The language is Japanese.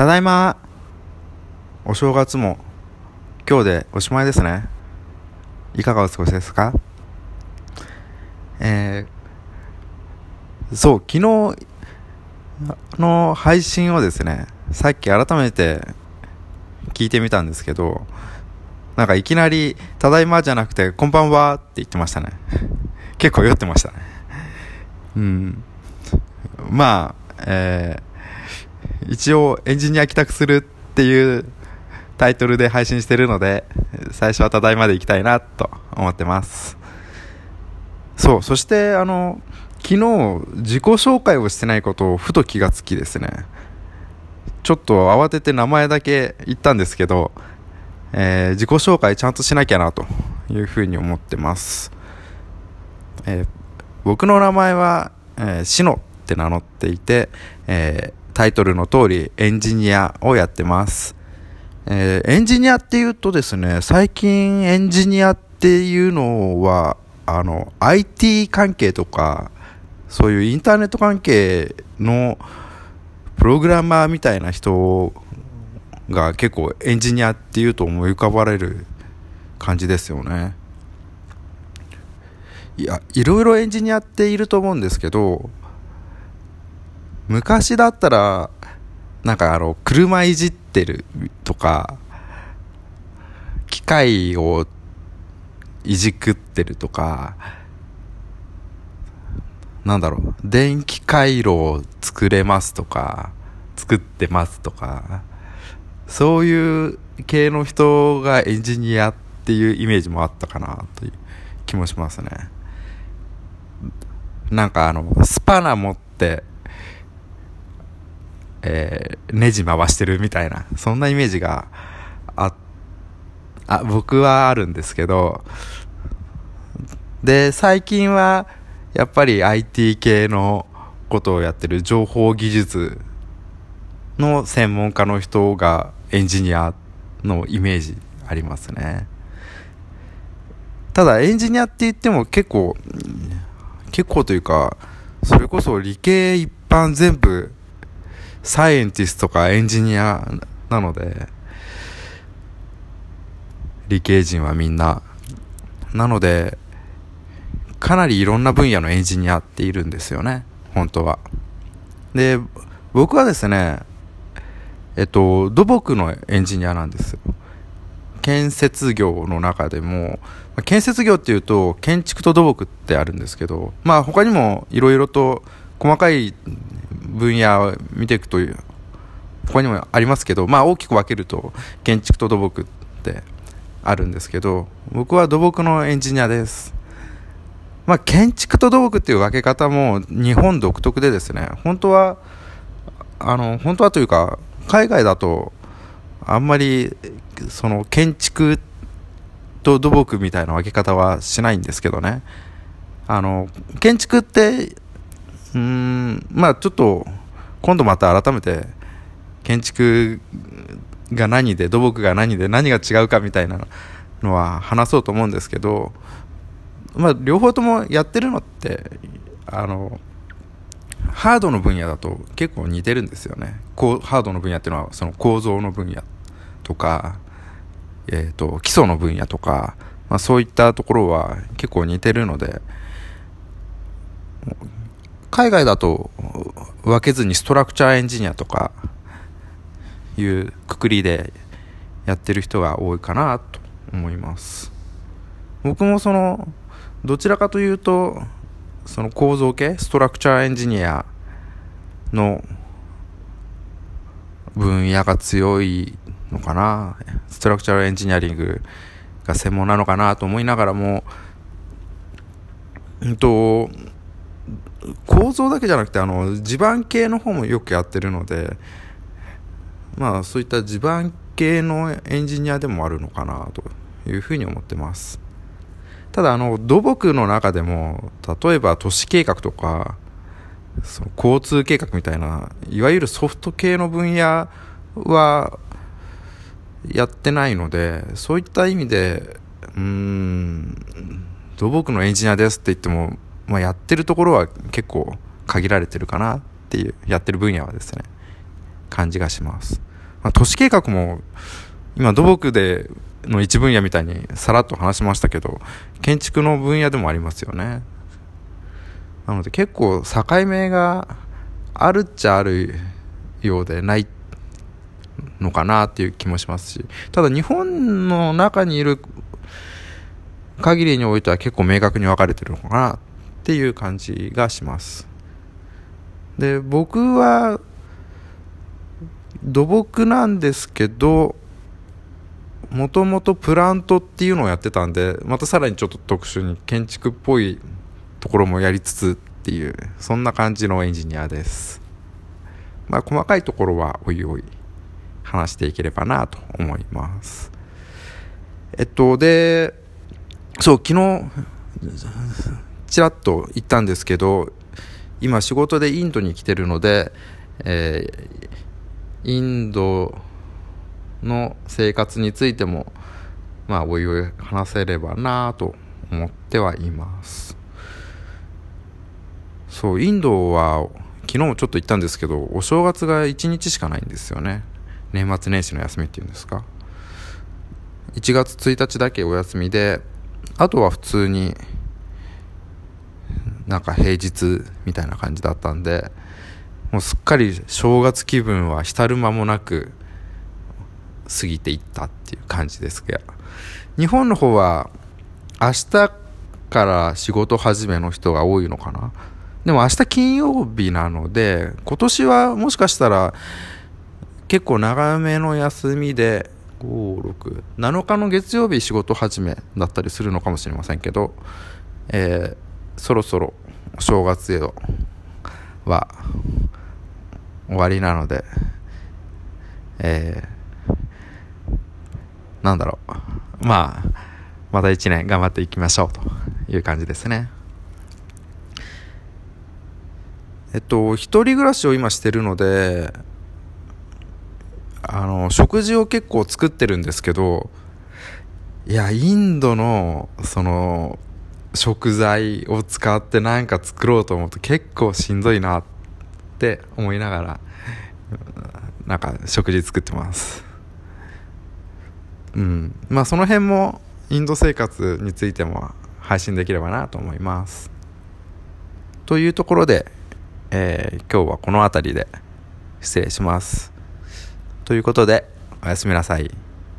ただいま。お正月も。今日でおしまいですね。いかがお過ごしですか？えー、そう昨日の配信をですねさっき改めて聞いてみたんですけどなんかいきなり「ただいま」じゃなくて「こんばんは」って言ってましたね。結構酔ってましたね。うん。まあえー、一応エンジニア帰宅するっていうタイトルで配信してるので最初はただいまで行きたいなと思ってます。そうそしてあの昨日自己紹介をしてないことをふと気がつきですね。ちょっと慌てて名前だけ言ったんですけど、えー、自己紹介ちゃんとしなきゃなというふうに思ってます、えー、僕の名前は、えー、シノって名乗っていて、えー、タイトルの通りエンジニアをやってます、えー、エンジニアっていうとですね最近エンジニアっていうのはあの IT 関係とかそういうインターネット関係のプログラマーみたいな人が結構エンジニアっていうと思い浮かばれる感じですよね。いや、いろいろエンジニアっていると思うんですけど、昔だったら、なんかあの、車いじってるとか、機械をいじくってるとか、なんだろう、電気回路を作れますとか、作ってますとか、そういう系の人がエンジニアっていうイメージもあったかなという気もしますね。なんかあの、スパナ持って、えー、ネジ回してるみたいな、そんなイメージがあ、あ、僕はあるんですけど、で、最近は、やっぱり IT 系のことをやってる情報技術の専門家の人がエンジニアのイメージありますね。ただエンジニアって言っても結構結構というかそれこそ理系一般全部サイエンティストかエンジニアなので理系人はみんな。なのでかなりいろんな分野のエンジニアっているんですよね。本当は。で僕はですねえっと土木のエンジニアなんですよ。建設業の中でも建設業っていうと建築と土木ってあるんですけどまあ他にもいろいろと細かい分野を見ていくという他にもありますけどまあ大きく分けると建築と土木ってあるんですけど僕は土木のエンジニアですまあ、建築と土木っていう分け方も日本独特でですね、本当は、あの、本当はというか、海外だと、あんまり、その、建築と土木みたいな分け方はしないんですけどね。あの、建築って、うん、まあちょっと、今度また改めて、建築が何で、土木が何で、何が違うかみたいなのは話そうと思うんですけど、まあ、両方ともやってるのってあのハードの分野だと結構似てるんですよね。こうハードの分野っていうのはその構造の分野とか、えーと、基礎の分野とか、まあ、そういったところは結構似てるので海外だと分けずにストラクチャーエンジニアとかいうくくりでやってる人が多いかなと思います。僕もそのどちらかというとその構造系ストラクチャーエンジニアの分野が強いのかな。ストラクチャーエンジニアリングが専門なのかなと思いながらもうんと構造だけじゃなくてあの地盤系の方もよくやってるのでまあそういった地盤系のエンジニアでもあるのかなというふうに思ってます。ただあの土木の中でも例えば都市計画とかその交通計画みたいないわゆるソフト系の分野はやってないのでそういった意味でうーん土木のエンジニアですって言っても、まあ、やってるところは結構限られてるかなっていうやってる分野はですね感じがします。まあ、都市計画も今土木での一分野みたいにさらっと話しましたけど建築の分野でもありますよね。なので結構境目があるっちゃあるようでないのかなっていう気もしますしただ日本の中にいる限りにおいては結構明確に分かれてるのかなっていう感じがします。で僕は土木なんですけどもともとプラントっていうのをやってたんでまたさらにちょっと特殊に建築っぽいところもやりつつっていうそんな感じのエンジニアです。まあ細かいところはおいおい話していければなと思います。えっとでそう昨日ちらっと言ったんですけど今仕事でインドに来てるので、えー、インドの生活についてもまあおいおい話せればなと思ってはいます。そうインドは昨日もちょっと言ったんですけどお正月が1日しかないんですよね。年末年始の休みっていうんですか。1月1日だけお休みであとは普通になんか平日みたいな感じだったんでもうすっかり正月気分は浸る間もなく過ぎていったっていう感じですけど。日本の方は明日から仕事始めの人が多いのかな？でも明日金曜日なので今年はもしかしたら結構長めの休みで567日の月曜日仕事始めだったりするのかもしれませんけど、えー、そろそろお正月へは終わりなので、えー、なんだろう。まあまた1年頑張っていきましょうという感じですね。えっと一人暮らしを今してるのであの、食事を結構作ってるんですけど、いや、インドの、その、食材を使って何か作ろうと思うと結構しんどいなって思いながら、なんか食事作ってます。うん。まあその辺もインド生活についても配信できればなと思います。というところで、えー、今日はこの辺りで失礼します。ということで、おやすみなさい。